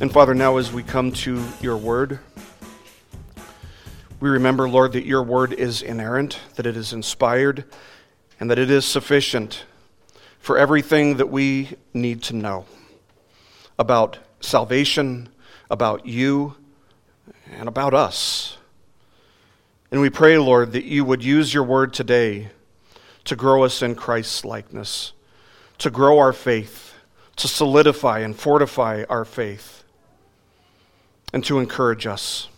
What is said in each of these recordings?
And Father, now as we come to your word, we remember, Lord, that your word is inerrant, that it is inspired, and that it is sufficient for everything that we need to know about salvation, about you, and about us. And we pray, Lord, that you would use your word today to grow us in Christ's likeness, to grow our faith, to solidify and fortify our faith and to encourage us.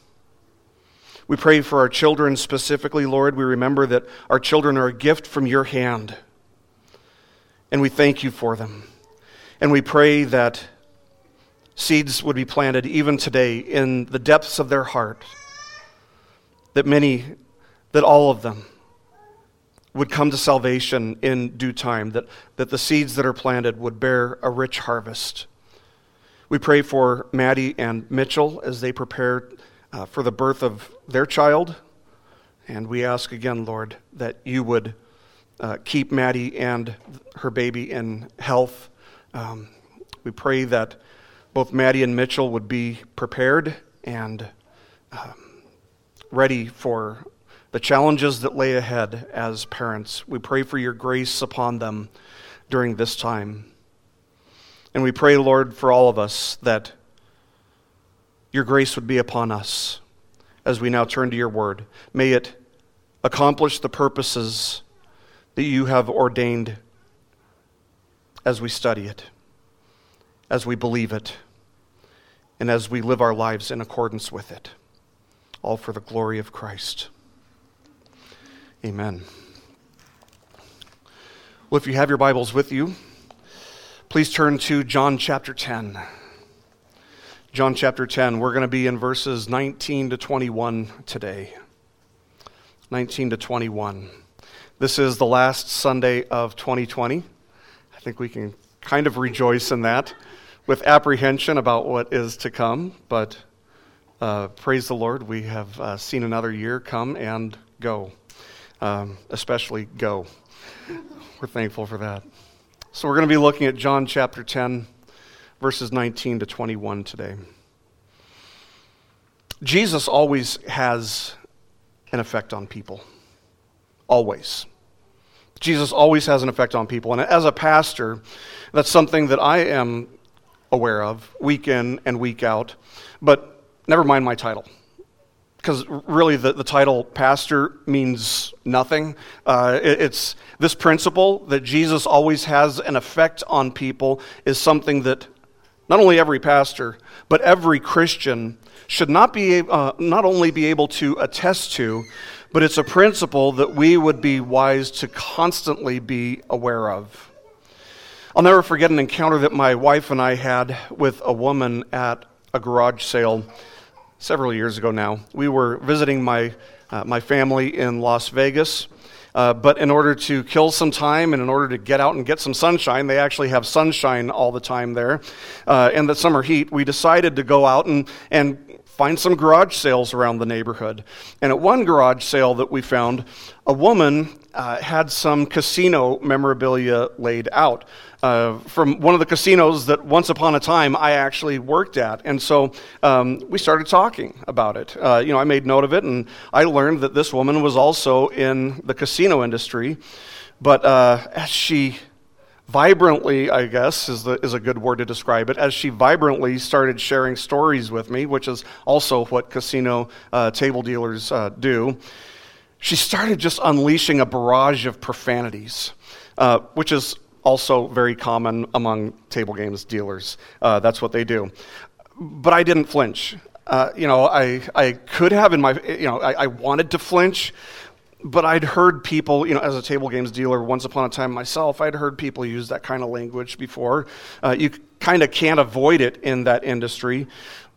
We pray for our children specifically, Lord. We remember that our children are a gift from your hand, and we thank you for them. And we pray that seeds would be planted even today in the depths of their heart, that many, that all of them, would come to salvation in due time, that, that the seeds that are planted would bear a rich harvest. We pray for Maddie and Mitchell as they prepare uh, for the birth of their child. And we ask again, Lord, that you would uh, keep Maddie and her baby in health. Um, we pray that both Maddie and Mitchell would be prepared and um, ready for the challenges that lay ahead as parents. We pray for your grace upon them during this time. And we pray, Lord, for all of us that your grace would be upon us as we now turn to your word. May it accomplish the purposes that you have ordained as we study it, as we believe it, and as we live our lives in accordance with it. All for the glory of Christ. Amen. Well, if you have your Bibles with you, Please turn to John chapter 10. John chapter 10. We're going to be in verses 19 to 21 today. 19 to 21. This is the last Sunday of 2020. I think we can kind of rejoice in that with apprehension about what is to come, but uh, praise the Lord, we have uh, seen another year come and go, um, especially go. We're thankful for that. So we're going to be looking at John chapter 10, verses 19 to 21 today. Jesus always has an effect on people. Always. Jesus always has an effect on people. And as a pastor, that's something that I am aware of week in and week out. But never mind my title because really the, the title pastor means nothing. Uh, it, it's this principle that Jesus always has an effect on people is something that not only every pastor, but every Christian should not, be, uh, not only be able to attest to, but it's a principle that we would be wise to constantly be aware of. I'll never forget an encounter that my wife and I had with a woman at a garage sale several years ago now. We were visiting my, uh, my family in Las Vegas. Uh, but in order to kill some time and in order to get out and get some sunshine, they actually have sunshine all the time there. Uh, in the summer heat, we decided to go out and, and find some garage sales around the neighborhood. And at one garage sale that we found, a woman uh, had some casino memorabilia laid out uh, from one of the casinos that once upon a time I actually worked at. And so um, we started talking about it. Uh, you know, I made note of it, and I learned that this woman was also in the casino industry. But uh, as she vibrantly, I guess, is, the, is a good word to describe it, as she vibrantly started sharing stories with me, which is also what casino uh, table dealers uh, do, she started just unleashing a barrage of profanities, uh, which is also very common among table games dealers. Uh, that's what they do. But I didn't flinch. Uh, you know, I, I could have in my, you know, I, I, wanted to flinch, but I'd heard people, you know, as a table games dealer once upon a time myself, I'd heard people use that kind of language before. Uh, you kind of can't avoid it in that industry.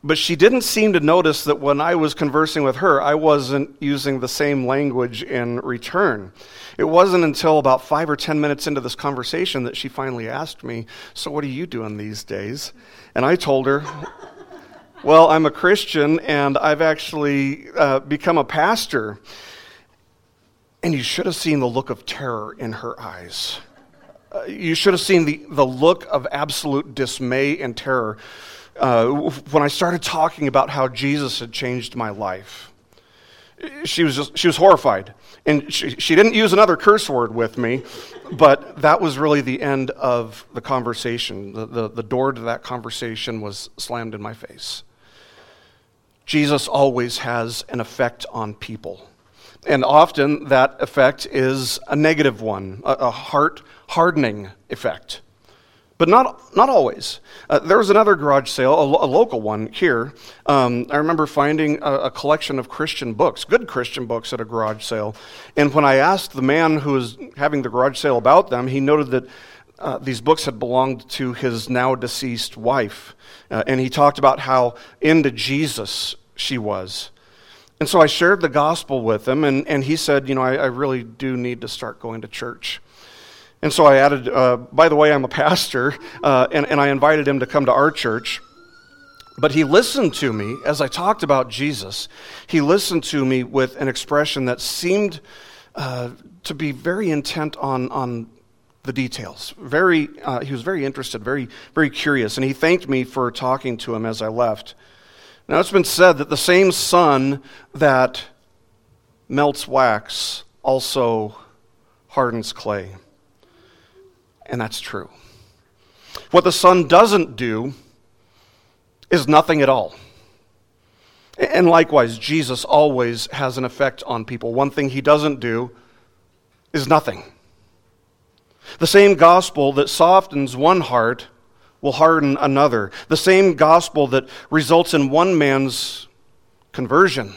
But she didn't seem to notice that when I was conversing with her, I wasn't using the same language in return. It wasn't until about five or ten minutes into this conversation that she finally asked me, So, what are you doing these days? And I told her, Well, I'm a Christian and I've actually uh, become a pastor. And you should have seen the look of terror in her eyes. Uh, you should have seen the, the look of absolute dismay and terror uh, when I started talking about how Jesus had changed my life. She was, just, she was horrified. And she, she didn't use another curse word with me, but that was really the end of the conversation. The, the, the door to that conversation was slammed in my face. Jesus always has an effect on people. And often that effect is a negative one, a, a heart hardening effect. But not, not always. Uh, there was another garage sale, a, a local one here. Um, I remember finding a, a, collection of Christian books, good Christian books, at a garage sale. And when I asked the man who was having the garage sale about them, he noted that uh, these books had belonged to his now deceased wife. Uh, and he talked about how into Jesus she was. And so I shared the gospel with him, and, and he said, You know, I, I really do need to start going to church. And so I added, uh, by the way, I'm a pastor, uh, and, and I invited him to come to our church. But he listened to me as I talked about Jesus. He listened to me with an expression that seemed uh, to be very intent on, on the details. Very, uh, he was very interested, very, very curious, and he thanked me for talking to him as I left. Now, it's been said that the same sun that melts wax also hardens clay. And that's true. What the sun doesn't do is nothing at all. And likewise, Jesus always has an effect on people. One thing he doesn't do is nothing. The same gospel that softens one heart will harden another. The same gospel that results in one man's conversion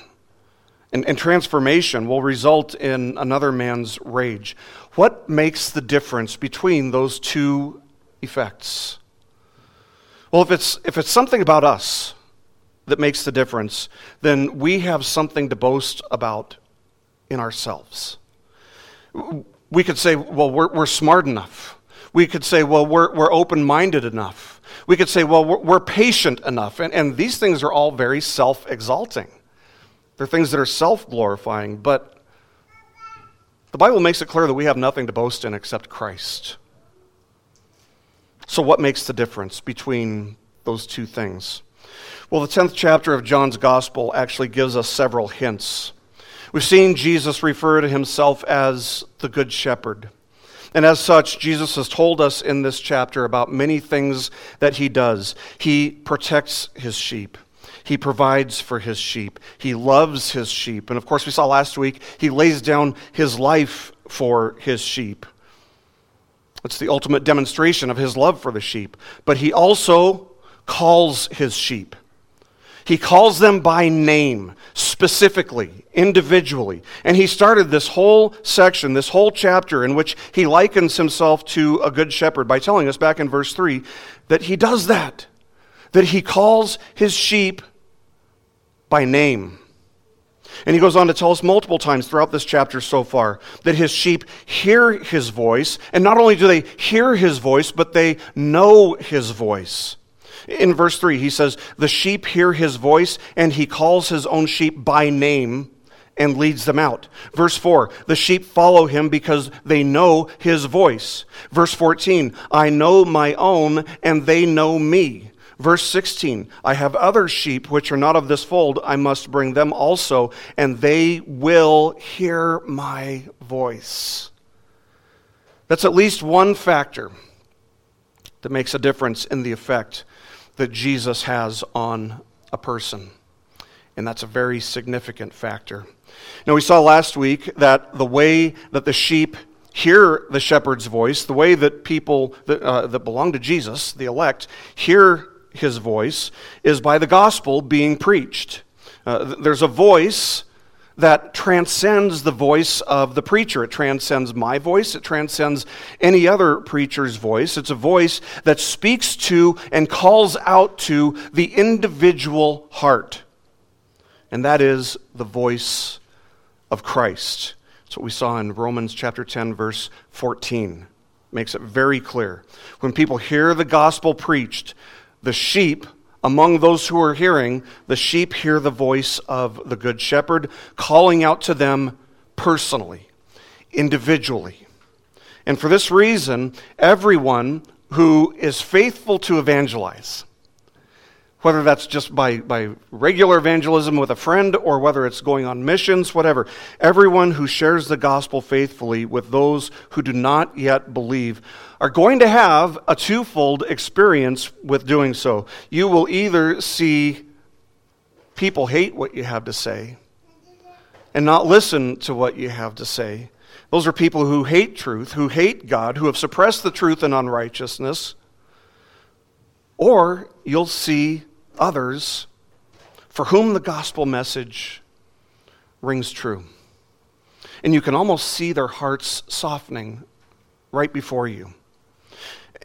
and, and, transformation will result in another man's rage. What makes the difference between those two effects? Well, if it's, if it's something about us that makes the difference, then we have something to boast about in ourselves. We could say, well, we're, we're smart enough we could say, well, we're, we're open minded enough. We could say, well, we're, we're patient enough. And, and these things are all very self exalting. They're things that are self glorifying, but the Bible makes it clear that we have nothing to boast in except Christ. So, what makes the difference between those two things? Well, the 10th chapter of John's Gospel actually gives us several hints. We've seen Jesus refer to himself as the Good Shepherd. And as such, Jesus has told us in this chapter about many things that he does. He protects his sheep. He provides for his sheep. He loves his sheep. And of course, we saw last week, he lays down his life for his sheep. It's the ultimate demonstration of his love for the sheep. But he also calls his sheep. He calls them by name, specifically, individually. And he started this whole section, this whole chapter, in which he likens himself to a good shepherd by telling us back in verse 3 that he does that, that he calls his sheep by name. And he goes on to tell us multiple times throughout this chapter so far that his sheep hear his voice. And not only do they hear his voice, but they know his voice. In verse 3, he says, The sheep hear his voice, and he calls his own sheep by name and leads them out. Verse 4, the sheep follow him because they know his voice. Verse 14, I know my own, and they know me. Verse 16, I have other sheep which are not of this fold. I must bring them also, and they will hear my voice. That's at least one factor that makes a difference in the effect that Jesus has on a person. And that's a very significant factor. Now, we saw last week that the way that the sheep hear the shepherd's voice, the way that people that, uh, that belong to Jesus, the elect, hear his voice, is by the gospel being preached. Uh, there's a voice that transcends the voice of the preacher. It transcends my voice, it transcends any other preacher's voice. It's a voice that speaks to and calls out to the individual heart. And that is the voice of Christ. That's what we saw in Romans chapter 10 verse 14. Makes it very clear. When people hear the gospel preached, the sheep among those who are hearing, the sheep hear the voice of the Good Shepherd calling out to them personally, individually. And for this reason, everyone who is faithful to evangelize, whether that's just by, by regular evangelism with a friend or whether it's going on missions, whatever. Everyone who shares the gospel faithfully with those who do not yet believe are going to have a twofold experience with doing so. You will either see people hate what you have to say and not listen to what you have to say. Those are people who hate truth, who hate God, who have suppressed the truth in unrighteousness. Or you'll see others for whom the gospel message rings true. And you can almost see their hearts softening right before you.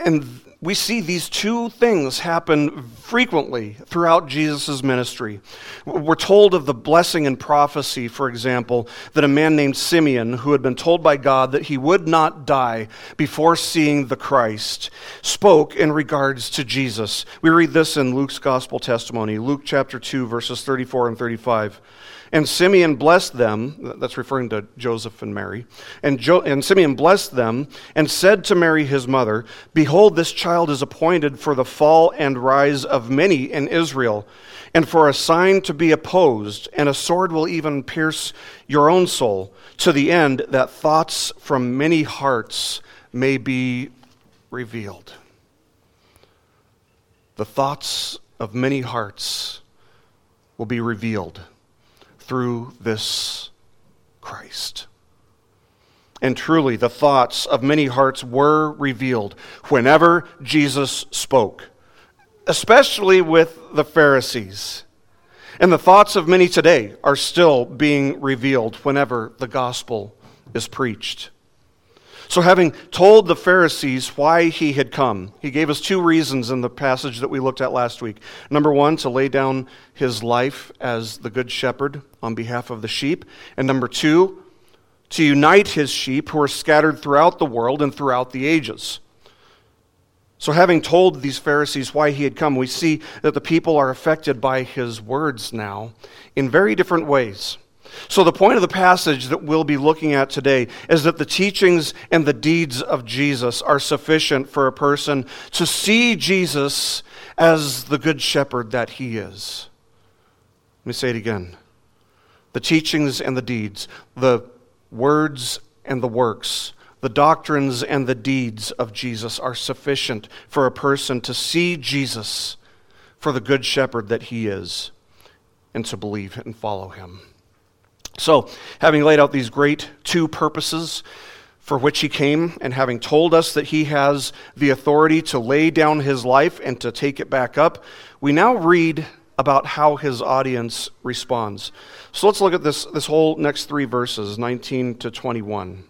And we see these two things happen frequently throughout Jesus' ministry. We're told of the blessing and prophecy, for example, that a man named Simeon, who had been told by God that he would not die before seeing the Christ, spoke in regards to Jesus. We read this in Luke's gospel testimony, Luke chapter 2, verses 34 and 35. And Simeon blessed them, that's referring to Joseph and Mary. And, jo- and Simeon blessed them and said to Mary his mother, Behold, this child is appointed for the fall and rise of many in Israel, and for a sign to be opposed, and a sword will even pierce your own soul, to the end that thoughts from many hearts may be revealed. The thoughts of many hearts will be revealed through this Christ. And truly, the thoughts of many hearts were revealed whenever Jesus spoke, especially with the Pharisees. And the thoughts of many today are still being revealed whenever the gospel is preached. So, having told the Pharisees why he had come, he gave us two reasons in the passage that we looked at last week. Number one, to lay down his life as the good shepherd on behalf of the sheep. And number two, to unite his sheep who are scattered throughout the world and throughout the ages. So, having told these Pharisees why he had come, we see that the people are affected by his words now in very different ways. So, the point of the passage that we'll be looking at today is that the teachings and the deeds of Jesus are sufficient for a person to see Jesus as the good shepherd that he is. Let me say it again. The teachings and the deeds, the words and the works, the doctrines and the deeds of Jesus are sufficient for a person to see Jesus for the good shepherd that he is and to believe and follow him. So, having laid out these great two purposes for which he came, and having told us that he has the authority to lay down his life and to take it back up, we now read about how his audience responds. So let's look at this, this whole next three verses, 19 to 21.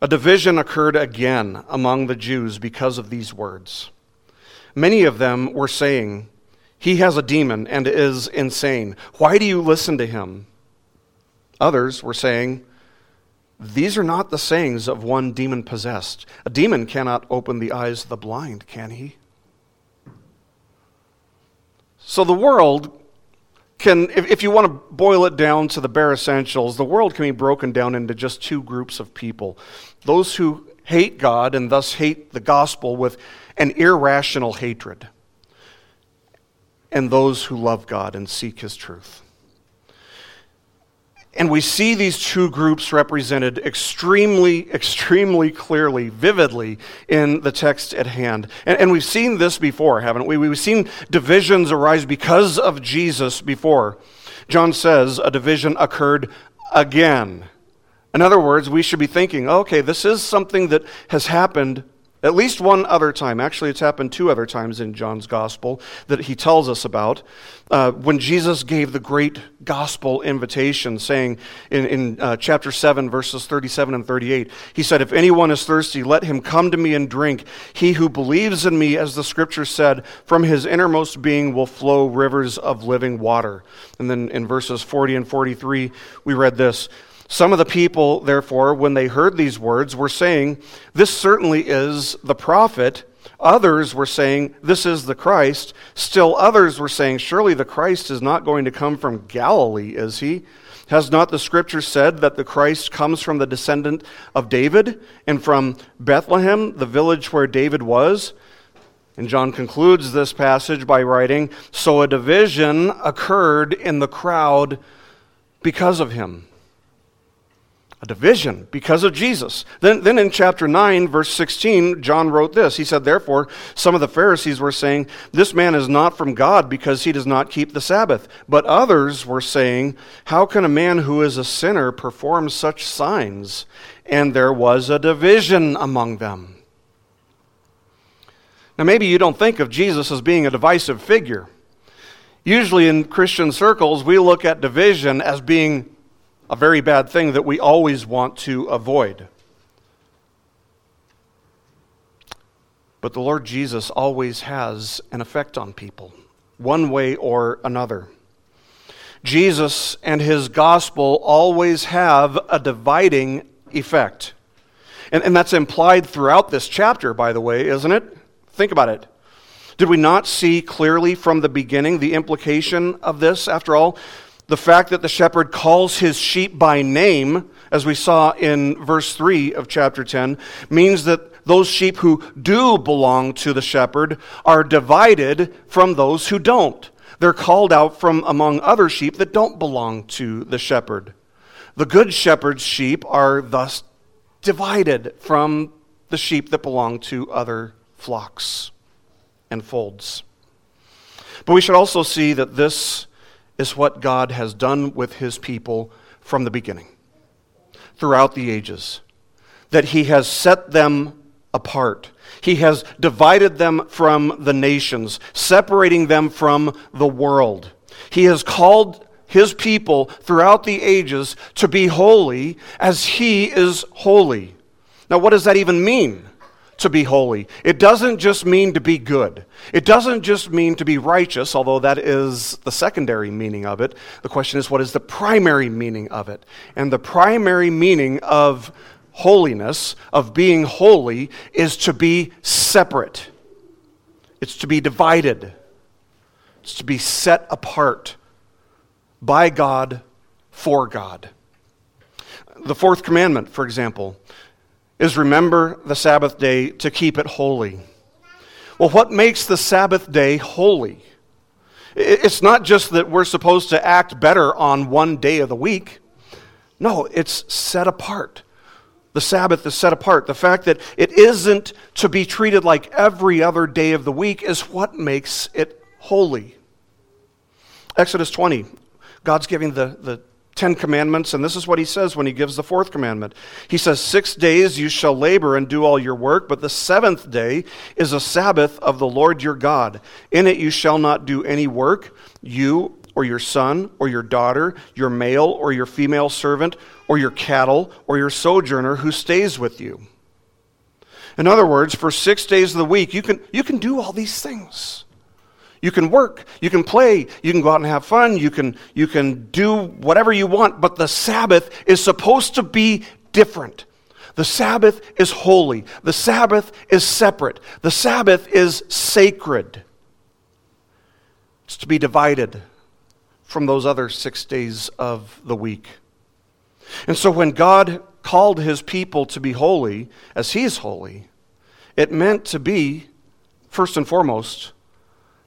A division occurred again among the Jews because of these words. Many of them were saying, he has a demon and is insane. Why do you listen to him? Others were saying, These are not the sayings of one demon possessed. A demon cannot open the eyes of the blind, can he? So the world can, if, if you want to boil it down to the bare essentials, the world can be broken down into just two groups of people those who hate God and thus hate the gospel with an irrational hatred and those who love God and seek His truth. And we see these two groups represented extremely, extremely clearly, vividly in the text at hand. And, and, we've seen this before, haven't we? We've seen divisions arise because of Jesus before. John says a division occurred again. In other words, we should be thinking, okay, this is something that has happened at least one other time, actually, it's happened two other times in John's gospel that he tells us about. Uh, when Jesus gave the great gospel invitation, saying in, in uh, chapter 7, verses 37 and 38, he said, If anyone is thirsty, let him come to me and drink. He who believes in me, as the scripture said, from his innermost being will flow rivers of living water. And then in verses 40 and 43, we read this. Some of the people, therefore, when they heard these words, were saying, This certainly is the prophet. Others were saying, This is the Christ. Still others were saying, Surely the Christ is not going to come from Galilee, is he? Has not the scripture said that the Christ comes from the descendant of David and from Bethlehem, the village where David was? And John concludes this passage by writing So a division occurred in the crowd because of him. A division because of Jesus. Then, then in chapter 9, verse 16, John wrote this. He said, Therefore, some of the Pharisees were saying, This man is not from God because he does not keep the Sabbath. But others were saying, How can a man who is a sinner perform such signs? And there was a division among them. Now, maybe you don't think of Jesus as being a divisive figure. Usually in Christian circles, we look at division as being a very bad thing that we always want to avoid. But the Lord Jesus always has an effect on people, one way or another. Jesus and his gospel always have a dividing effect. And, and that's implied throughout this chapter, by the way, isn't it? Think about it. Did we not see clearly from the beginning the implication of this? After all, the fact that the shepherd calls his sheep by name, as we saw in verse 3 of chapter 10, means that those sheep who do belong to the shepherd are divided from those who don't. They're called out from among other sheep that don't belong to the shepherd. The good shepherd's sheep are thus divided from the sheep that belong to other flocks and folds. But we should also see that this is what God has done with his people from the beginning, throughout the ages. That he has set them apart. He has divided them from the nations, separating them from the world. He has called his people throughout the ages to be holy as he is holy. Now, what does that even mean? To be holy. It doesn't just mean to be good. It doesn't just mean to be righteous, although that is the secondary meaning of it. The question is, what is the primary meaning of it? And the primary meaning of holiness, of being holy, is to be separate, it's to be divided, it's to be set apart by God for God. The fourth commandment, for example, is remember the Sabbath day to keep it holy. Well, what makes the Sabbath day holy? It's not just that we're supposed to act better on one day of the week. No, it's set apart. The Sabbath is set apart. The fact that it isn't to be treated like every other day of the week is what makes it holy. Exodus 20, God's giving the, the Ten Commandments, and this is what he says when he gives the fourth commandment. He says, Six days you shall labor and do all your work, but the seventh day is a Sabbath of the Lord your God. In it you shall not do any work, you or your son or your daughter, your male or your female servant, or your cattle or your sojourner who stays with you. In other words, for six days of the week, you can, you can do all these things. You can work, you can play, you can go out and have fun, you can, you can do whatever you want, but the Sabbath is supposed to be different. The Sabbath is holy. The Sabbath is separate. The Sabbath is sacred. It's to be divided from those other six days of the week. And so when God called his people to be holy, as he is holy, it meant to be, first and foremost,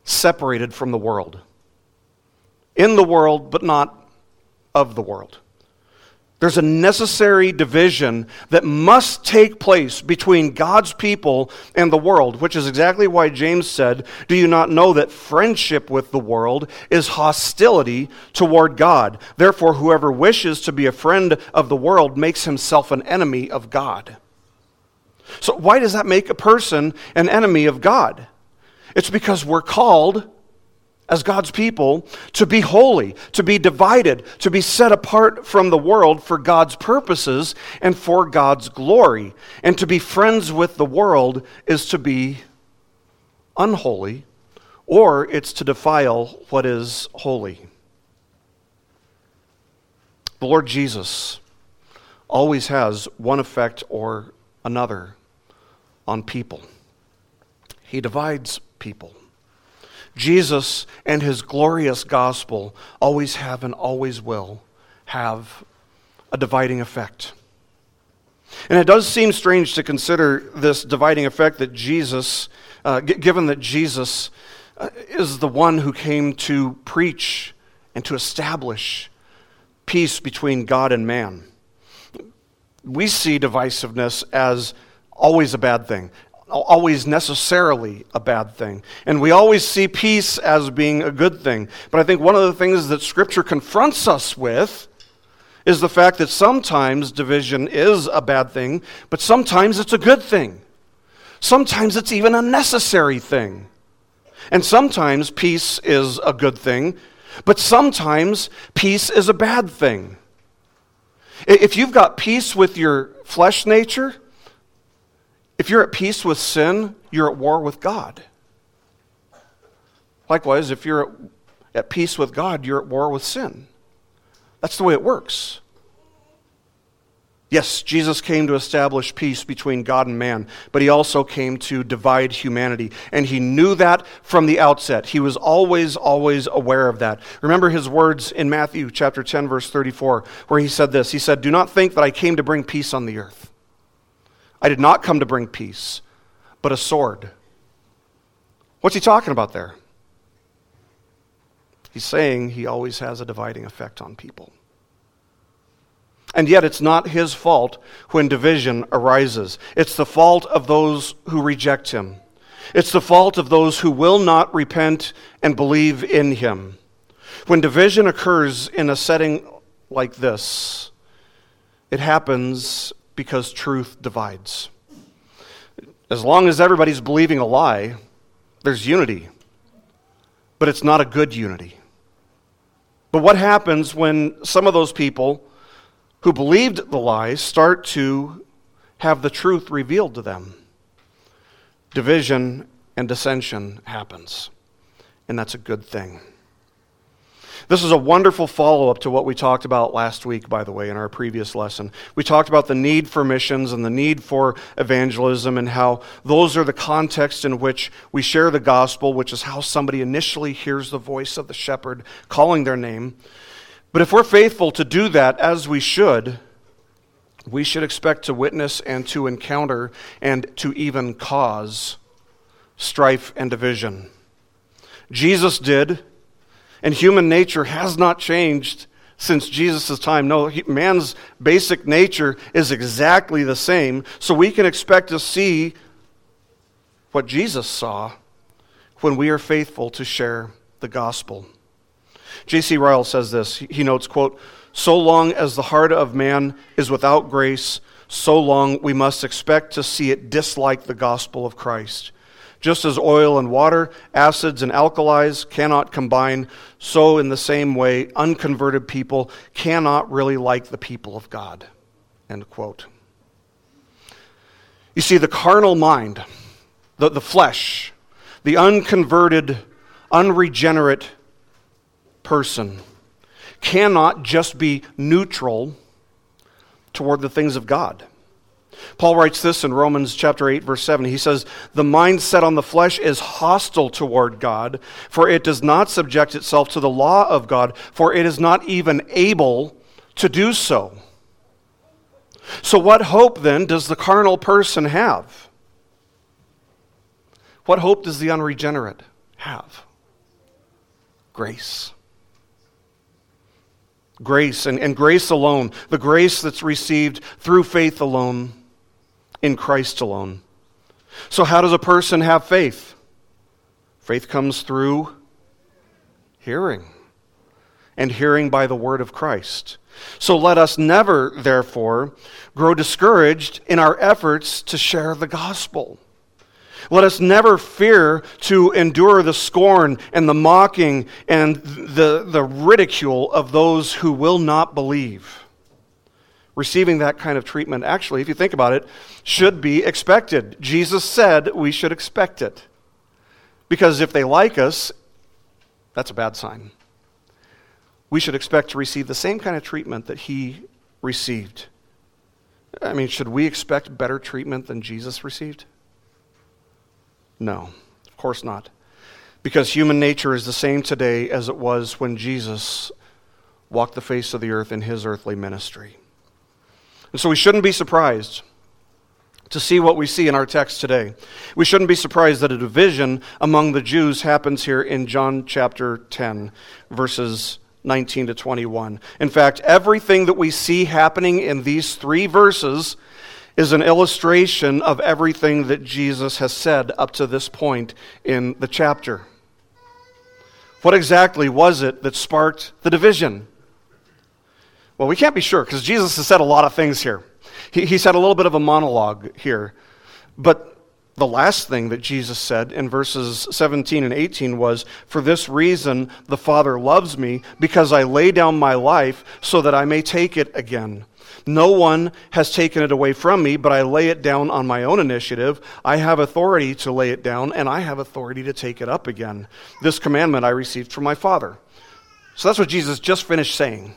separated from the world. In the world, but not of the world. There's a necessary division that must take place between God's people and the world, which is exactly why James said, Do you not know that friendship with the world is hostility toward God? Therefore, whoever wishes to be a friend of the world makes himself an enemy of God. So, why does that make a person an enemy of God? It's because we're called as God's people to be holy, to be divided, to be set apart from the world for God's purposes and for God's glory. And to be friends with the world is to be unholy, or it's to defile what is holy. The Lord Jesus always has one effect or another on people. He divides people. Jesus and his glorious gospel always have and always will have a dividing effect. And it does seem strange to consider this dividing effect that Jesus, uh, g- given that Jesus uh, is the one who came to preach and to establish peace between God and man. We see divisiveness as always a bad thing, always necessarily a bad thing. And we always see peace as being a good thing. But I think one of the things that Scripture confronts us with is the fact that sometimes division is a bad thing, but sometimes it's a good thing. Sometimes it's even a necessary thing. And sometimes peace is a good thing, but sometimes peace is a bad thing. If you've got peace with your flesh nature, if you're at peace with sin, you're at war with God. Likewise, if you're at peace with God, you're at war with sin. That's the way it works. Yes, Jesus came to establish peace between God and man, but he also came to divide humanity. And he knew that from the outset. He was always, always aware of that. Remember his words in Matthew chapter 10, verse 34, where he said this He said, Do not think that I came to bring peace on the earth. I did not come to bring peace, but a sword. What's he talking about there? He's saying he always has a dividing effect on people. And yet, it's not his fault when division arises. It's the fault of those who reject him. It's the fault of those who will not repent and believe in him. When division occurs in a setting like this, it happens because truth divides. As long as everybody's believing a lie, there's unity, but it's not a good unity. But what happens when some of those people who believed the lies start to have the truth revealed to them. Division and dissension happens, and that's a good thing. This is a wonderful follow up to what we talked about last week, by the way, in our previous lesson. We talked about the need for missions and the need for evangelism and how those are the context in which we share the gospel, which is how somebody initially hears the voice of the shepherd calling their name. But if we're faithful to do that as we should, we should expect to witness and to encounter and to even cause strife and division. Jesus did, and human nature has not changed since Jesus' time. No, man's basic nature is exactly the same, so we can expect to see what Jesus saw when we are faithful to share the gospel. J.C. Ryle says this. He notes, quote, So long as the heart of man is without grace, so long we must expect to see it dislike the gospel of Christ. Just as oil and water, acids and alkalis cannot combine, so in the same way, unconverted people cannot really like the people of God. End quote. You see, the carnal mind, the, the flesh, the unconverted, unregenerate person cannot just be neutral toward the things of God. Paul writes this in Romans chapter 8 verse 7. He says, "The mind set on the flesh is hostile toward God, for it does not subject itself to the law of God, for it is not even able to do so." So what hope then does the carnal person have? What hope does the unregenerate have? Grace grace and, and grace alone, the grace that's received through faith alone, in Christ alone. So, how does a person have faith? Faith comes through hearing, and hearing by the word of Christ. So let us never, therefore, grow discouraged in our efforts to share the gospel. Let us never fear to endure the scorn and the mocking and the, the ridicule of those who will not believe. Receiving that kind of treatment, actually, if you think about it, should be expected. Jesus said we should expect it. Because if they like us, that's a bad sign. We should expect to receive the same kind of treatment that he received. I mean, should we expect better treatment than Jesus received? No, of course not. Because human nature is the same today as it was when Jesus walked the face of the earth in his earthly ministry. And so we shouldn't be surprised to see what we see in our text today. We shouldn't be surprised that a division among the Jews happens here in John chapter 10, verses 19 to 21. In fact, everything that we see happening in these three verses is an illustration of everything that Jesus has said up to this point in the chapter. What exactly was it that sparked the division? Well, we can't be sure because Jesus has said a lot of things here. He, he said a little bit of a monologue here. But the last thing that Jesus said in verses 17 and 18 was, For this reason the Father loves me, because I lay down my life so that I may take it again. No one has taken it away from me, but I lay it down on my own initiative. I have authority to lay it down, and I have authority to take it up again. This commandment I received from my Father. So that's what Jesus just finished saying.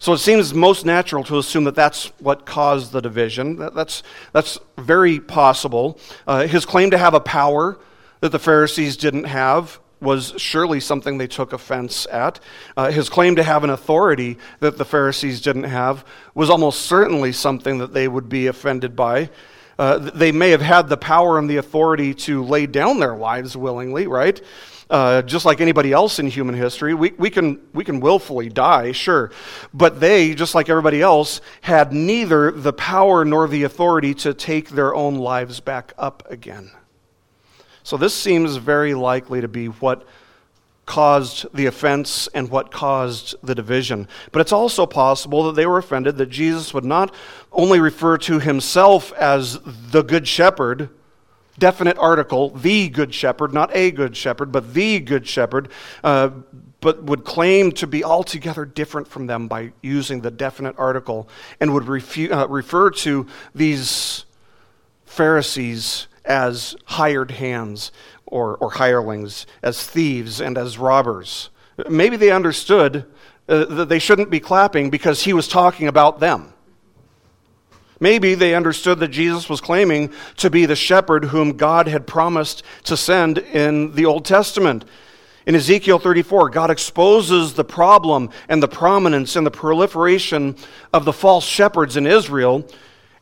So it seems most natural to assume that that's what caused the division. That, that's, that's very possible. Uh, his claim to have a power that the Pharisees didn't have was surely something they took offense at. Uh, his claim to have an authority that the Pharisees didn't have was almost certainly something that they would be offended by. Uh, they may have had the power and the authority to lay down their lives willingly, right? Uh, just like anybody else in human history. We, we, can, we can willfully die, sure. But they, just like everybody else, had neither the power nor the authority to take their own lives back up again. So this seems very likely to be what caused the offense and what caused the division. But it's also possible that they were offended that Jesus would not only refer to himself as the Good Shepherd, definite article, the Good Shepherd, not a Good Shepherd, but the Good Shepherd, uh, but would claim to be altogether different from them by using the definite article and would refu- uh, refer to these Pharisees as hired hands or, or hirelings, as thieves and as robbers. Maybe they understood uh, that they shouldn't be clapping because he was talking about them. Maybe they understood that Jesus was claiming to be the shepherd whom God had promised to send in the Old Testament. In Ezekiel 34, God exposes the problem and the prominence and the proliferation of the false shepherds in Israel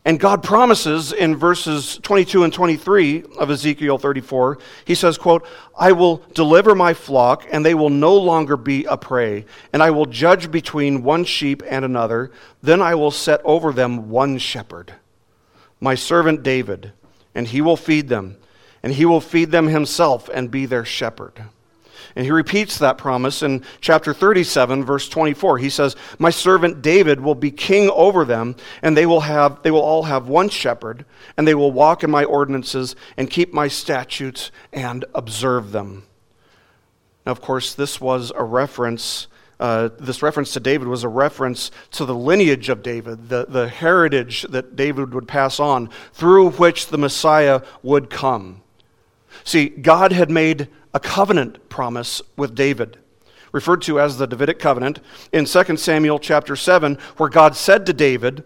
and God promises in verses 22 and 23 of Ezekiel 34, he says, quote, I will deliver my flock, and they will no longer be a prey, and I will judge between one sheep and another. Then I will set over them one shepherd, my servant David, and he will feed them, and he will feed them himself and be their shepherd. And he repeats that promise in chapter 37, verse 24. He says, My servant David will be king over them, and they will, have, they will all have one shepherd, and they will walk in my ordinances and keep my statutes and observe them. Now, of course, this was a reference. Uh, this reference to David was a reference to the lineage of David, the, the heritage that David would pass on, through which the Messiah would come. See, God had made a covenant promise with David, referred to as the Davidic covenant, in 2 Samuel chapter 7, where God said to David,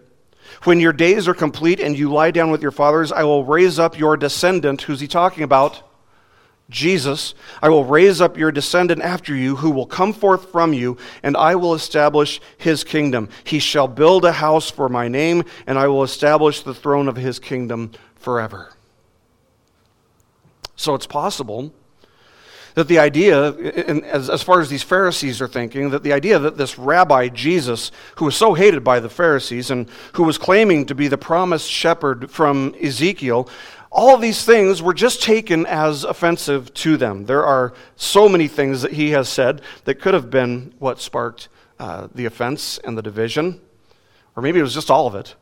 When your days are complete and you lie down with your fathers, I will raise up your descendant. Who's he talking about? Jesus, I will raise up your descendant after you, who will come forth from you, and I will establish his kingdom. He shall build a house for my name, and I will establish the throne of his kingdom forever. So it's possible that the idea, as, far as these Pharisees are thinking, that the idea that this rabbi Jesus, who was so hated by the Pharisees and who was claiming to be the promised shepherd from Ezekiel, all these things were just taken as offensive to them. There are so many things that he has said that could have been what sparked uh, the offense and the division. Or maybe it was just all of it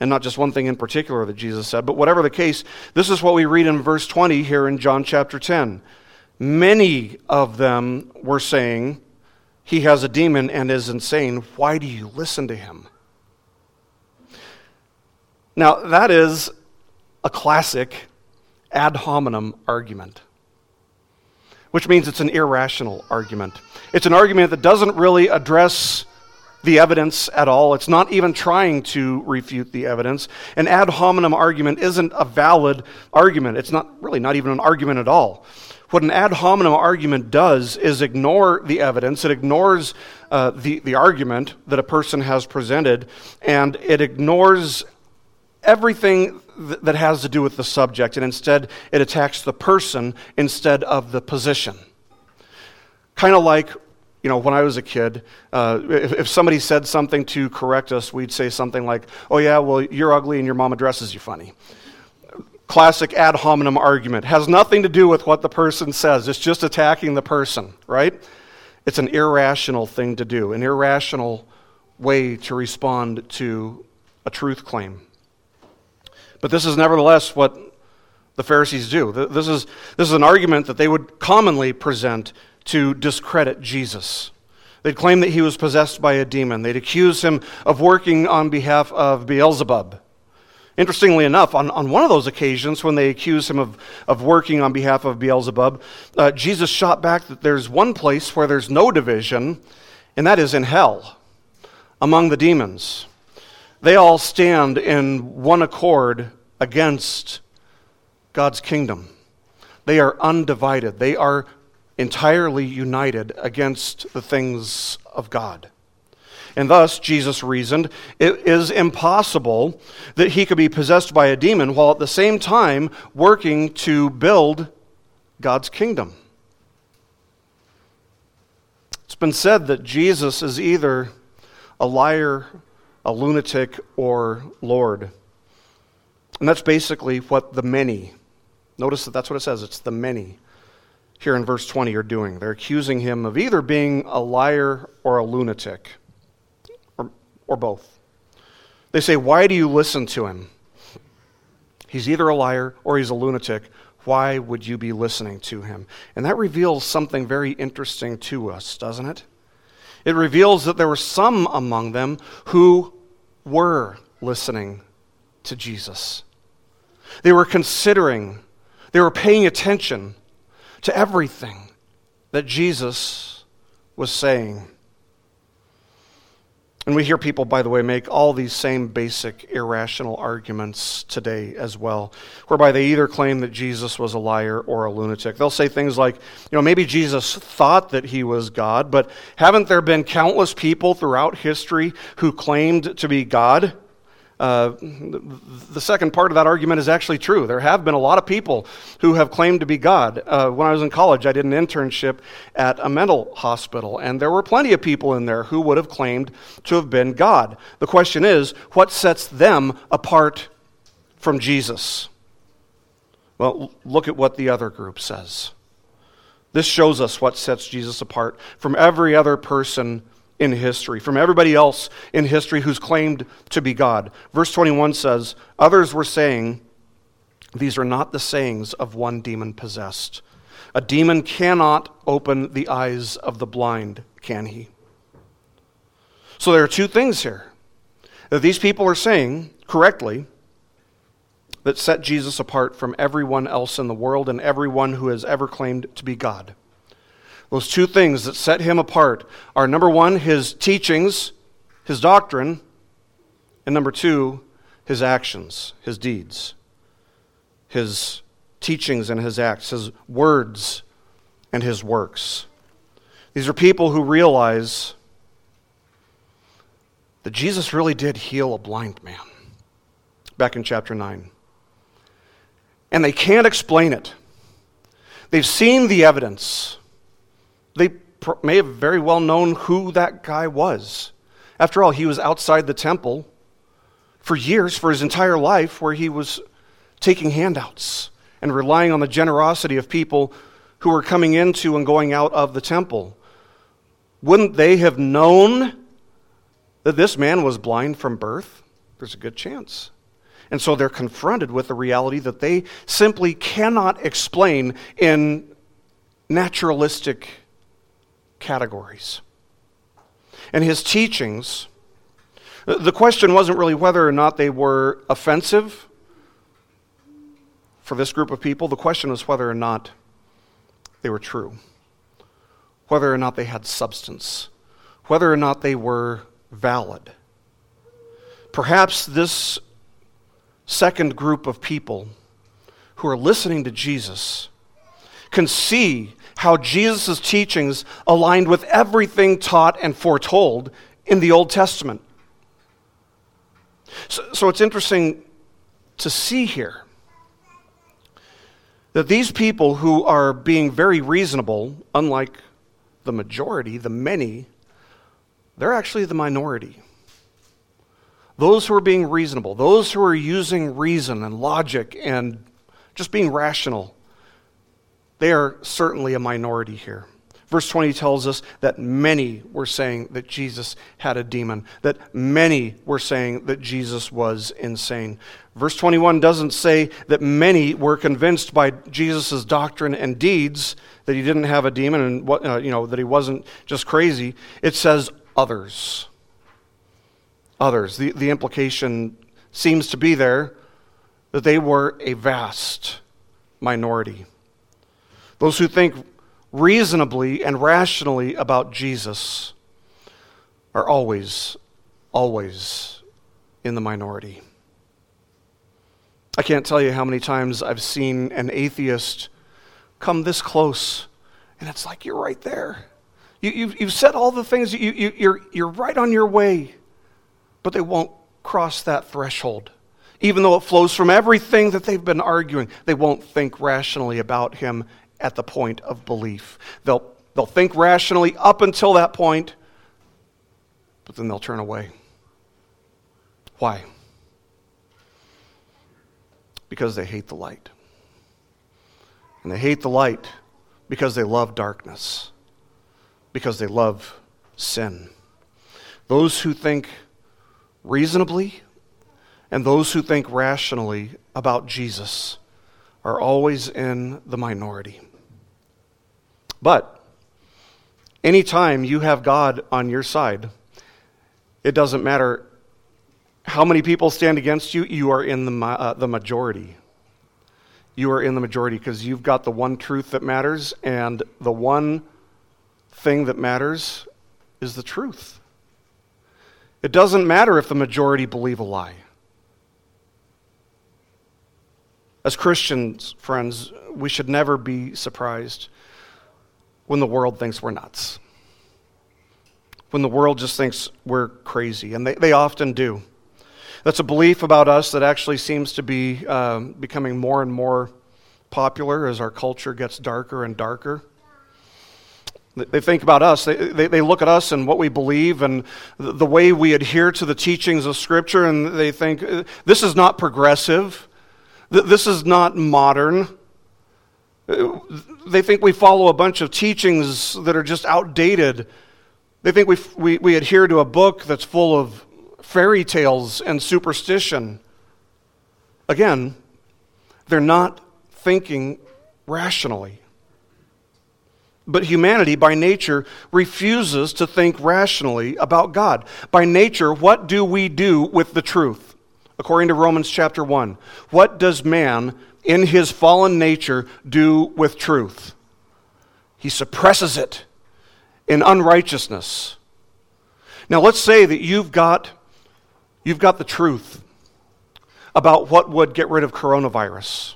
and not just one thing in particular that Jesus said. But whatever the case, this is what we read in verse 20 here in John chapter 10. Many of them were saying, He has a demon and is insane. Why do you listen to him? Now, that is a classic ad hominem argument, which means it's an irrational argument. It's an argument that doesn't really address the evidence at all. It's not even trying to refute the evidence. An ad hominem argument isn't a valid argument. It's not really not even an argument at all. What an ad hominem argument does is ignore the evidence, it ignores uh, the, the argument that a person has presented, and it ignores everything th- that has to do with the subject, and instead it attacks the person instead of the position. Kind of like, you know, when I was a kid, uh, if, if somebody said something to correct us, we'd say something like, oh, yeah, well, you're ugly and your mom dresses you funny. Classic ad hominem argument. Has nothing to do with what the person says, it's just attacking the person, right? It's an irrational thing to do, an irrational way to respond to a truth claim. But this is nevertheless what the Pharisees do. This is, this is an argument that they would commonly present to discredit Jesus. They'd claim that he was possessed by a demon. They'd accuse him of working on behalf of Beelzebub. Interestingly enough, on, on one of those occasions when they accused him of, of working on behalf of Beelzebub, uh, Jesus shot back that there's one place where there's no division, and that is in hell among the demons. They all stand in one accord against God's kingdom. They are undivided. They are entirely united against the things of God. And thus, Jesus reasoned, it is impossible that he could be possessed by a demon while at the same time working to build God's kingdom. It's been said that Jesus is either a liar, a lunatic, or Lord. And that's basically what the many, notice that that's what it says, it's the many here in verse 20 are doing. They're accusing him of either being a liar or a lunatic, or, or both. They say, Why do you listen to him? He's either a liar or he's a lunatic. Why would you be listening to him? And that reveals something very interesting to us, doesn't it? It reveals that there were some among them who were listening to Jesus. They were considering, they were paying attention to everything that Jesus was saying. And we hear people, by the way, make all these same basic irrational arguments today as well, whereby they either claim that Jesus was a liar or a lunatic. They'll say things like, you know, maybe Jesus thought that he was God, but haven't there been countless people throughout history who claimed to be God? Uh, the second part of that argument is actually true. There have been a lot of people who have claimed to be God. Uh, when I was in college, I did an internship at a mental hospital, and there were plenty of people in there who would have claimed to have been God. The question is, what sets them apart from Jesus? Well, look at what the other group says. This shows us what sets Jesus apart from every other person in history, from everybody else in history who's claimed to be God. Verse 21 says, Others were saying, These are not the sayings of one demon possessed. A demon cannot open the eyes of the blind, can he? So there are two things here that these people are saying correctly that set Jesus apart from everyone else in the world and everyone who has ever claimed to be God. Those two things that set him apart are number one, his teachings, his doctrine, and number two, his actions, his deeds, his teachings and his acts, his words and his works. These are people who realize that Jesus really did heal a blind man back in chapter 9. And they can't explain it. They've seen the evidence. They may have very well known who that guy was. After all, he was outside the temple for years, for his entire life, where he was taking handouts and relying on the generosity of people who were coming into and going out of the temple. Wouldn't they have known that this man was blind from birth? There's a good chance. And so they're confronted with the reality that they simply cannot explain in naturalistic categories. And his teachings, the question wasn't really whether or not they were offensive for this group of people. The question was whether or not they were true, whether or not they had substance, whether or not they were valid. Perhaps this second group of people who are listening to Jesus can see how Jesus' teachings aligned with everything taught and foretold in the Old Testament. So, so it's interesting to see here that these people who are being very reasonable, unlike the majority, the many, they're actually the minority. Those who are being reasonable, those who are using reason and logic and just being rational, they are certainly a minority here. Verse 20 tells us that many were saying that Jesus had a demon, that many were saying that Jesus was insane. Verse 21 doesn't say that many were convinced by Jesus' doctrine and deeds that he didn't have a demon and what, uh, you know, that he wasn't just crazy. It says others. Others. The, the implication seems to be there that they were a vast minority. Those who think reasonably and rationally about Jesus are always, always in the minority. I can't tell you how many times I've seen an atheist come this close, and it's like you're right there. You, have you've, you've said all the things, you, you, you're, you're right on your way, but they won't cross that threshold. Even though it flows from everything that they've been arguing, they won't think rationally about him at the point of belief. They'll, they'll think rationally up until that point, but then they'll turn away. Why? Because they hate the light. And they hate the light because they love darkness, because they love sin. Those who think reasonably and those who think rationally about Jesus are always in the minority. But anytime you have God on your side, it doesn't matter how many people stand against you, you are in the, uh, the majority. You are in the majority because you've got the one truth that matters, and the one thing that matters is the truth. It doesn't matter if the majority believe a lie. As Christians, friends, we should never be surprised when the world thinks we're nuts. When the world just thinks we're crazy, and they, they often do. That's a belief about us that actually seems to be um, becoming more and more popular as our culture gets darker and darker. They think about us. They, they, they, look at us and what we believe and the way we adhere to the teachings of Scripture, and they think uh, this is not progressive. This is not modern. Uh, they think we follow a bunch of teachings that are just outdated. They think we, we, we adhere to a book that's full of fairy tales and superstition. Again, they're not thinking rationally. But humanity, by nature, refuses to think rationally about God. By nature, what do we do with the truth? According to Romans chapter 1, what does man in his fallen nature do with truth? He suppresses it in unrighteousness. Now, let's say that you've got, you've got the truth about what would get rid of coronavirus.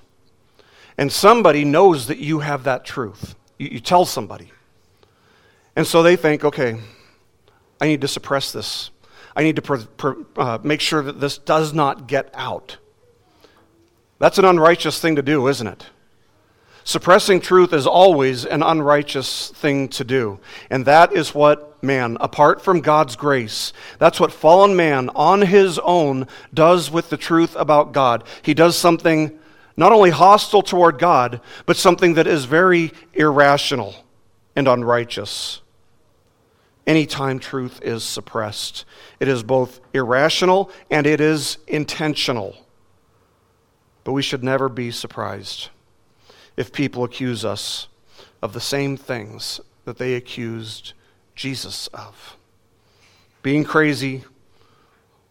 And somebody knows that you have that truth. You, you tell somebody. And so they think, okay, I need to suppress this. I need to uh, make sure that this does not get out. That's an unrighteous thing to do, isn't it? Suppressing truth is always an unrighteous thing to do. And that is what man, apart from God's grace, that's what fallen man on his own does with the truth about God. He does something not only hostile toward God, but something that is very irrational and unrighteous. Anytime truth is suppressed, it is both irrational and it is intentional. But we should never be surprised if people accuse us of the same things that they accused Jesus of being crazy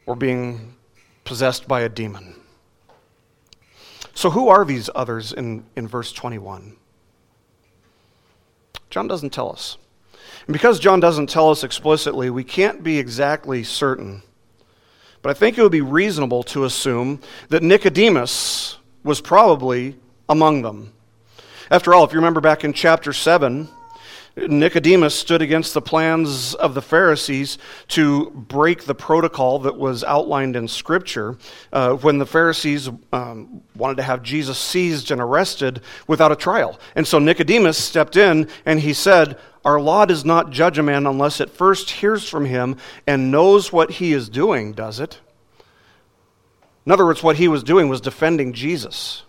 or being possessed by a demon. So, who are these others in, in verse 21? John doesn't tell us. And because John doesn't tell us explicitly, we can't be exactly certain. But I think it would be reasonable to assume that Nicodemus was probably among them. After all, if you remember back in chapter 7, Nicodemus stood against the plans of the Pharisees to break the protocol that was outlined in Scripture uh, when the Pharisees um, wanted to have Jesus seized and arrested without a trial. And so Nicodemus stepped in and he said, Our law does not judge a man unless it first hears from him and knows what he is doing, does it? In other words, what he was doing was defending Jesus.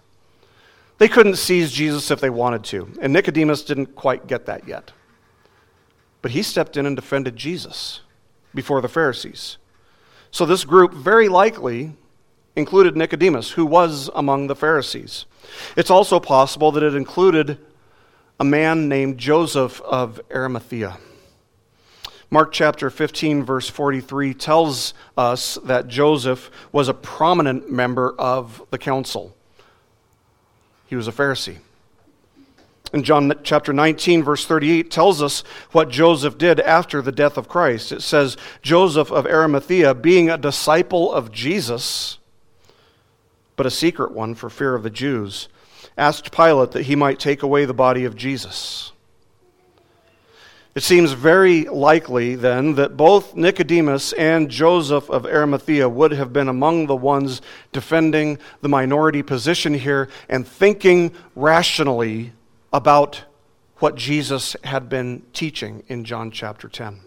They couldn't seize Jesus if they wanted to, and Nicodemus didn't quite get that yet. But he stepped in and defended Jesus before the Pharisees. So this group very likely included Nicodemus, who was among the Pharisees. It's also possible that it included a man named Joseph of Arimathea. Mark chapter 15, verse 43 tells us that Joseph was a prominent member of the council. He was a Pharisee. And John chapter 19, verse 38 tells us what Joseph did after the death of Christ. It says, Joseph of Arimathea, being a disciple of Jesus, but a secret one for fear of the Jews, asked Pilate that he might take away the body of Jesus. It seems very likely, then, that both Nicodemus and Joseph of Arimathea would have been among the ones defending the minority position here and thinking rationally about what Jesus had been teaching in John chapter 10.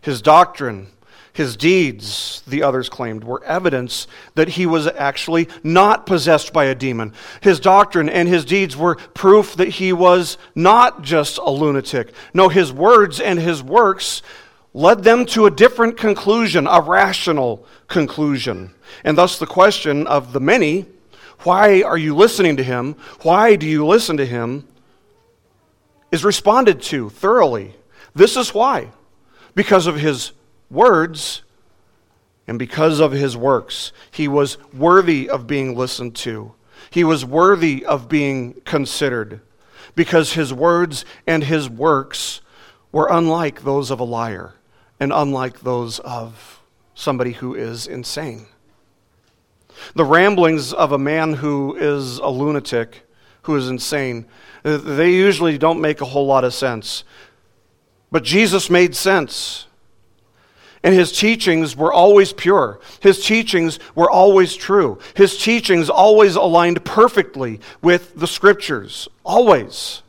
His doctrine, his deeds, the others claimed, were evidence that he was actually not possessed by a demon. His doctrine and his deeds were proof that he was not just a lunatic. No, his words and his works led them to a different conclusion, a rational conclusion. And thus the question of the many why are you listening to him? Why do you listen to him? is responded to thoroughly. This is why. Because of his words and because of his works. He was worthy of being listened to, he was worthy of being considered because his words and his works were unlike those of a liar and unlike those of somebody who is insane. The ramblings of a man who is a lunatic, who is insane, they usually don't make a whole lot of sense. But Jesus made sense. And his teachings were always pure. His teachings were always true. His teachings always aligned perfectly with the scriptures. Always.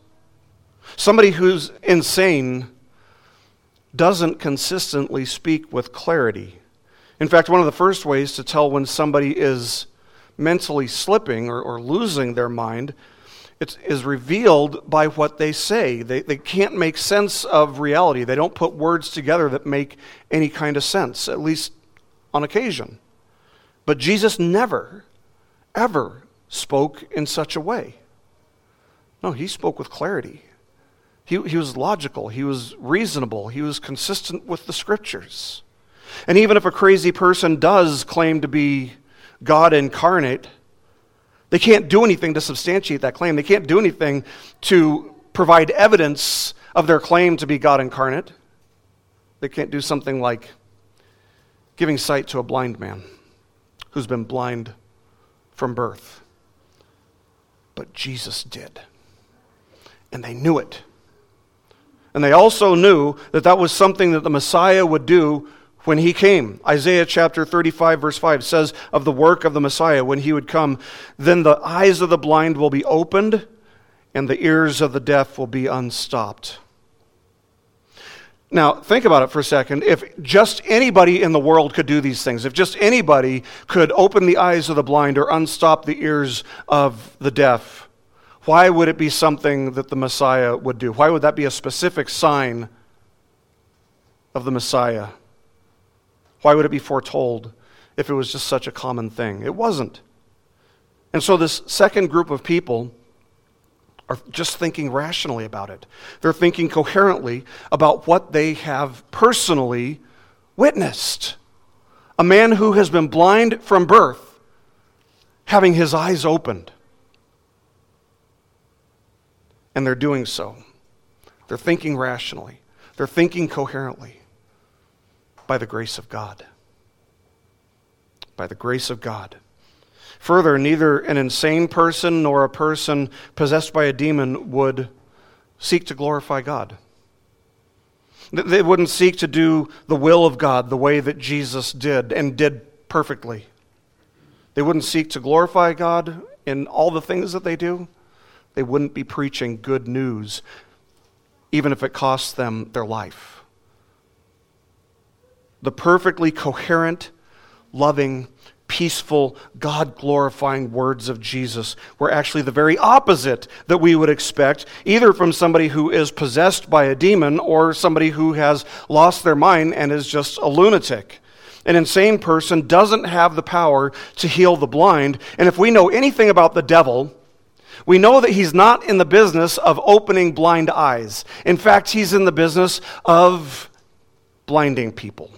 Somebody who's insane doesn't consistently speak with clarity. In fact, one of the first ways to tell when somebody is mentally slipping or, or losing their mind is revealed by what they say. They, they can't make sense of reality. They don't put words together that make any kind of sense, at least on occasion. But Jesus never, ever spoke in such a way. No, he spoke with clarity. He, he was logical, he was reasonable, he was consistent with the scriptures. And even if a crazy person does claim to be God incarnate, they can't do anything to substantiate that claim. They can't do anything to provide evidence of their claim to be God incarnate. They can't do something like giving sight to a blind man who's been blind from birth. But Jesus did. And they knew it. And they also knew that that was something that the Messiah would do when he came. Isaiah chapter 35, verse 5 says of the work of the Messiah when he would come, then the eyes of the blind will be opened and the ears of the deaf will be unstopped. Now, think about it for a second. If just anybody in the world could do these things, if just anybody could open the eyes of the blind or unstop the ears of the deaf, why would it be something that the Messiah would do? Why would that be a specific sign of the Messiah? Why would it be foretold if it was just such a common thing? It wasn't. And so, this second group of people are just thinking rationally about it. They're thinking coherently about what they have personally witnessed. A man who has been blind from birth, having his eyes opened. And they're doing so. They're thinking rationally, they're thinking coherently by the grace of God. By the grace of God. Further, neither an insane person nor a person possessed by a demon would seek to glorify God. They wouldn't seek to do the will of God the way that Jesus did and did perfectly. They wouldn't seek to glorify God in all the things that they do. They wouldn't be preaching good news, even if it costs them their life. The perfectly coherent, loving, peaceful, God glorifying words of Jesus were actually the very opposite that we would expect, either from somebody who is possessed by a demon or somebody who has lost their mind and is just a lunatic. An insane person doesn't have the power to heal the blind. And if we know anything about the devil, we know that he's not in the business of opening blind eyes. In fact, he's in the business of blinding people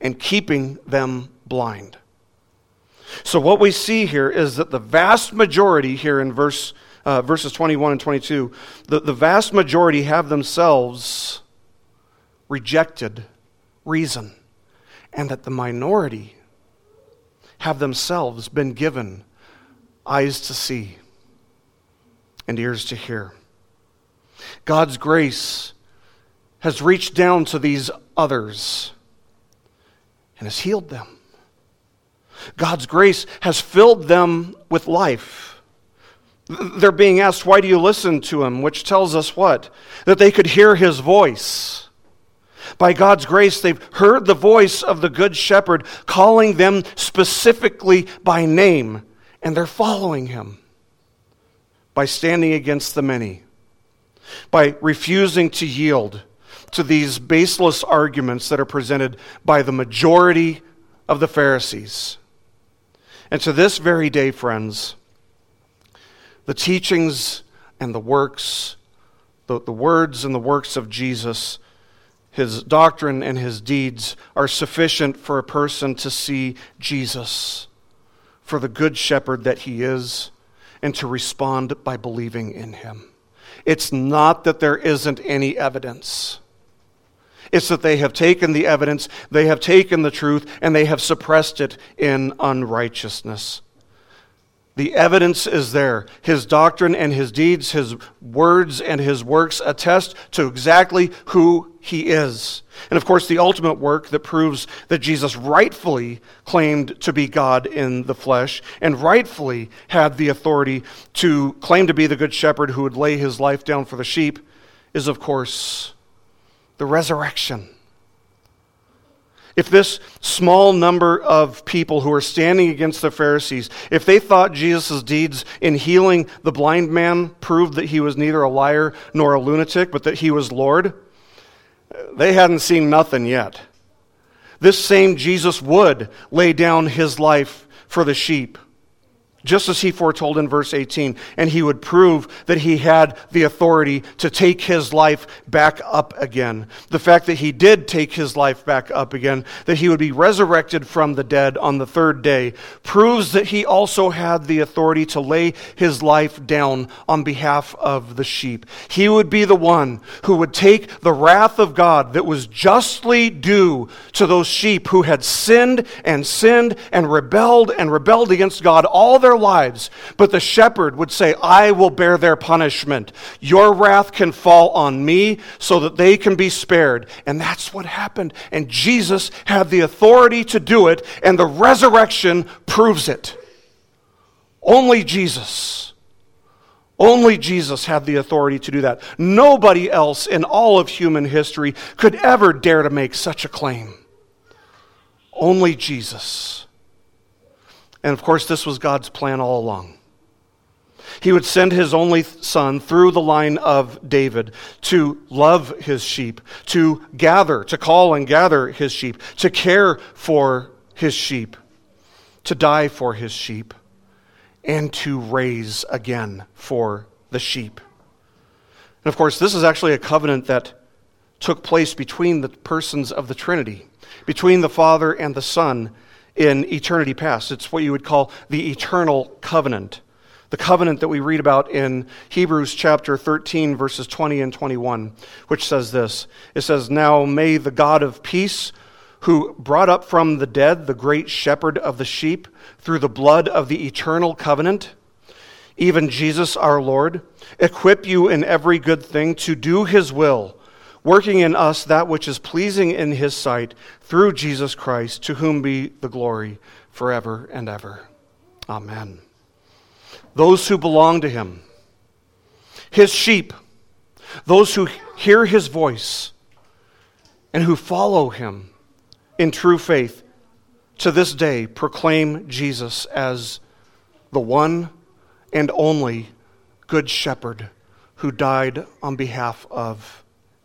and keeping them blind. So, what we see here is that the vast majority here in verse, uh, verses 21 and 22, the, the vast majority have themselves rejected reason, and that the minority have themselves been given eyes to see and ears to hear. God's grace has reached down to these others and has healed them. God's grace has filled them with life. They're being asked, Why do you listen to him? Which tells us what? That they could hear his voice. By God's grace, they've heard the voice of the Good Shepherd calling them specifically by name, and they're following him by standing against the many, by refusing to yield to these baseless arguments that are presented by the majority of the Pharisees. And to this very day, friends, the teachings and the works, the, the words and the works of Jesus, his doctrine and his deeds are sufficient for a person to see Jesus for the good shepherd that he is and to respond by believing in him. It's not that there isn't any evidence. It's that they have taken the evidence, they have taken the truth, and they have suppressed it in unrighteousness. The evidence is there. His doctrine and his deeds, his words and his works attest to exactly who he is. And of course, the ultimate work that proves that Jesus rightfully claimed to be God in the flesh and rightfully had the authority to claim to be the good shepherd who would lay his life down for the sheep is, of course, the resurrection. If this small number of people who are standing against the Pharisees, if they thought Jesus' deeds in healing the blind man proved that he was neither a liar nor a lunatic, but that he was Lord, they hadn't seen nothing yet. This same Jesus would lay down his life for the sheep just as he foretold in verse 18, and he would prove that he had the authority to take his life back up again. The fact that he did take his life back up again, that he would be resurrected from the dead on the third day, proves that he also had the authority to lay his life down on behalf of the sheep. He would be the one who would take the wrath of God that was justly due to those sheep who had sinned and sinned and rebelled and rebelled against God all their their lives. But the shepherd would say, I will bear their punishment. Your wrath can fall on me so that they can be spared. And that's what happened. And Jesus had the authority to do it, and the resurrection proves it. Only Jesus. Only Jesus had the authority to do that. Nobody else in all of human history could ever dare to make such a claim. Only Jesus. And of course, this was God's plan all along. He would send his only son through the line of David to love his sheep, to gather, to call and gather his sheep, to care for his sheep, to die for his sheep, and to raise again for the sheep. And of course, this is actually a covenant that took place between the persons of the Trinity, between the Father and the Son in eternity past. It's what you would call the eternal covenant. The covenant that we read about in Hebrews chapter 13, verses 20 and 21, which says this It says, Now may the God of peace, who brought up from the dead the great shepherd of the sheep through the blood of the eternal covenant, even Jesus our Lord, equip you in every good thing to do his will, working in us that which is pleasing in his sight through Jesus Christ, to whom be the glory forever and ever. Amen. Those who belong to him, his sheep, those who hear his voice and who follow him in true faith, to this day proclaim Jesus as the one and only Good Shepherd who died on behalf of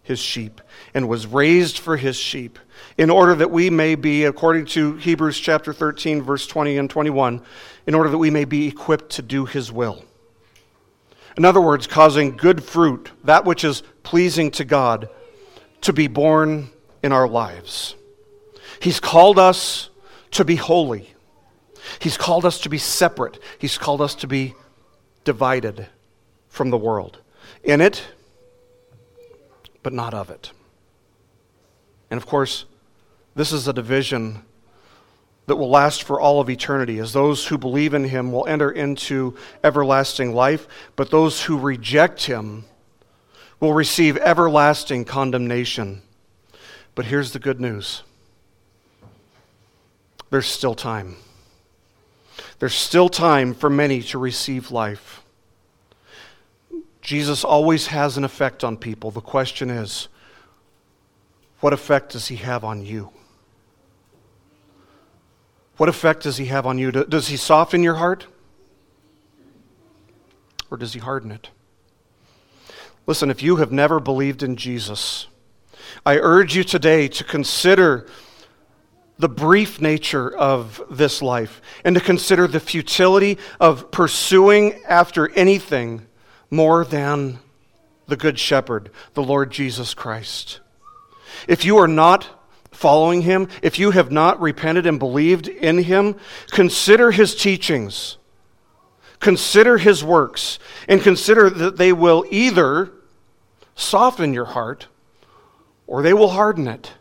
his sheep and was raised for his sheep in order that we may be, according to Hebrews chapter 13, verse 20 and 21, in order that we may be equipped to do his will. In other words, causing good fruit, that which is pleasing to God, to be borne in our lives. He's called us to be holy. He's called us to be separate. He's called us to be divided from the world. In it, but not of it. And of course, this is a division that will last for all of eternity, as those who believe in him will enter into everlasting life, but those who reject him will receive everlasting condemnation. But here's the good news there's still time. There's still time for many to receive life. Jesus always has an effect on people. The question is, what effect does he have on you? What effect does he have on you? Does he soften your heart? Or does he harden it? Listen, if you have never believed in Jesus, I urge you today to consider the brief nature of this life and to consider the futility of pursuing after anything more than the Good Shepherd, the Lord Jesus Christ. If you are not following him, if you have not repented and believed in him, consider his teachings, consider his works, and consider that they will either soften your heart or they will harden it.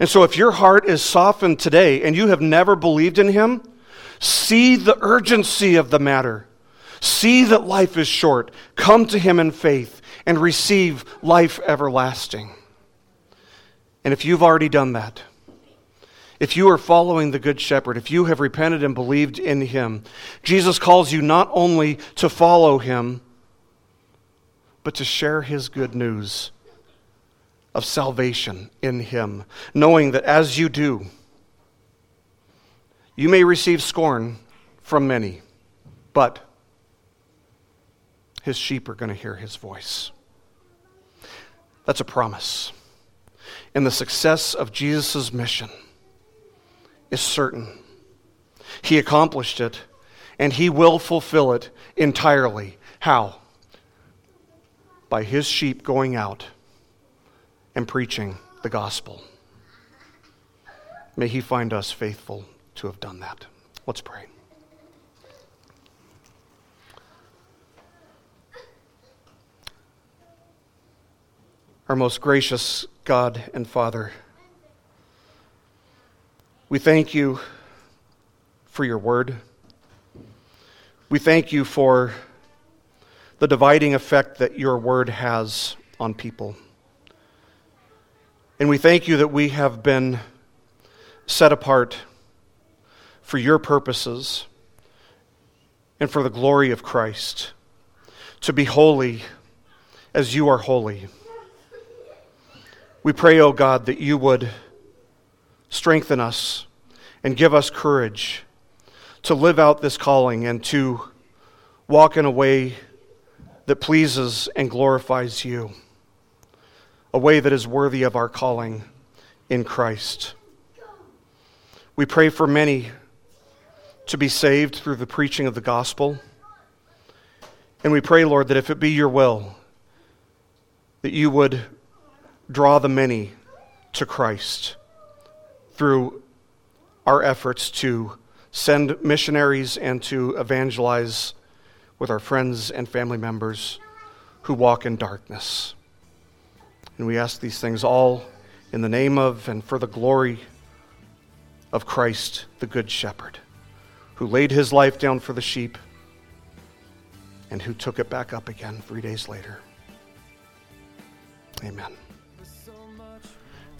And so, if your heart is softened today and you have never believed in Him, see the urgency of the matter. See that life is short. Come to Him in faith and receive life everlasting. And if you've already done that, if you are following the Good Shepherd, if you have repented and believed in Him, Jesus calls you not only to follow Him, but to share His good news of salvation in Him, knowing that as you do, you may receive scorn from many, but His sheep are going to hear His voice. That's a promise. And the success of Jesus' mission is certain. He accomplished it, and He will fulfill it entirely. How? By His sheep going out and preaching the gospel. May He find us faithful to have done that. Let's pray. Our most gracious God and Father, we thank you for your word. We thank you for the dividing effect that your word has on people. And we thank you that we have been set apart for your purposes and for the glory of Christ, to be holy as you are holy. We pray, O oh God, that you would strengthen us and give us courage to live out this calling and to walk in a way that pleases and glorifies you a way that is worthy of our calling in Christ. We pray for many to be saved through the preaching of the gospel. And we pray, Lord, that if it be your will, that you would draw the many to Christ through our efforts to send missionaries and to evangelize with our friends and family members who walk in darkness. And we ask these things all in the name of and for the glory of Christ, the Good Shepherd, who laid his life down for the sheep and who took it back up again three days later. Amen.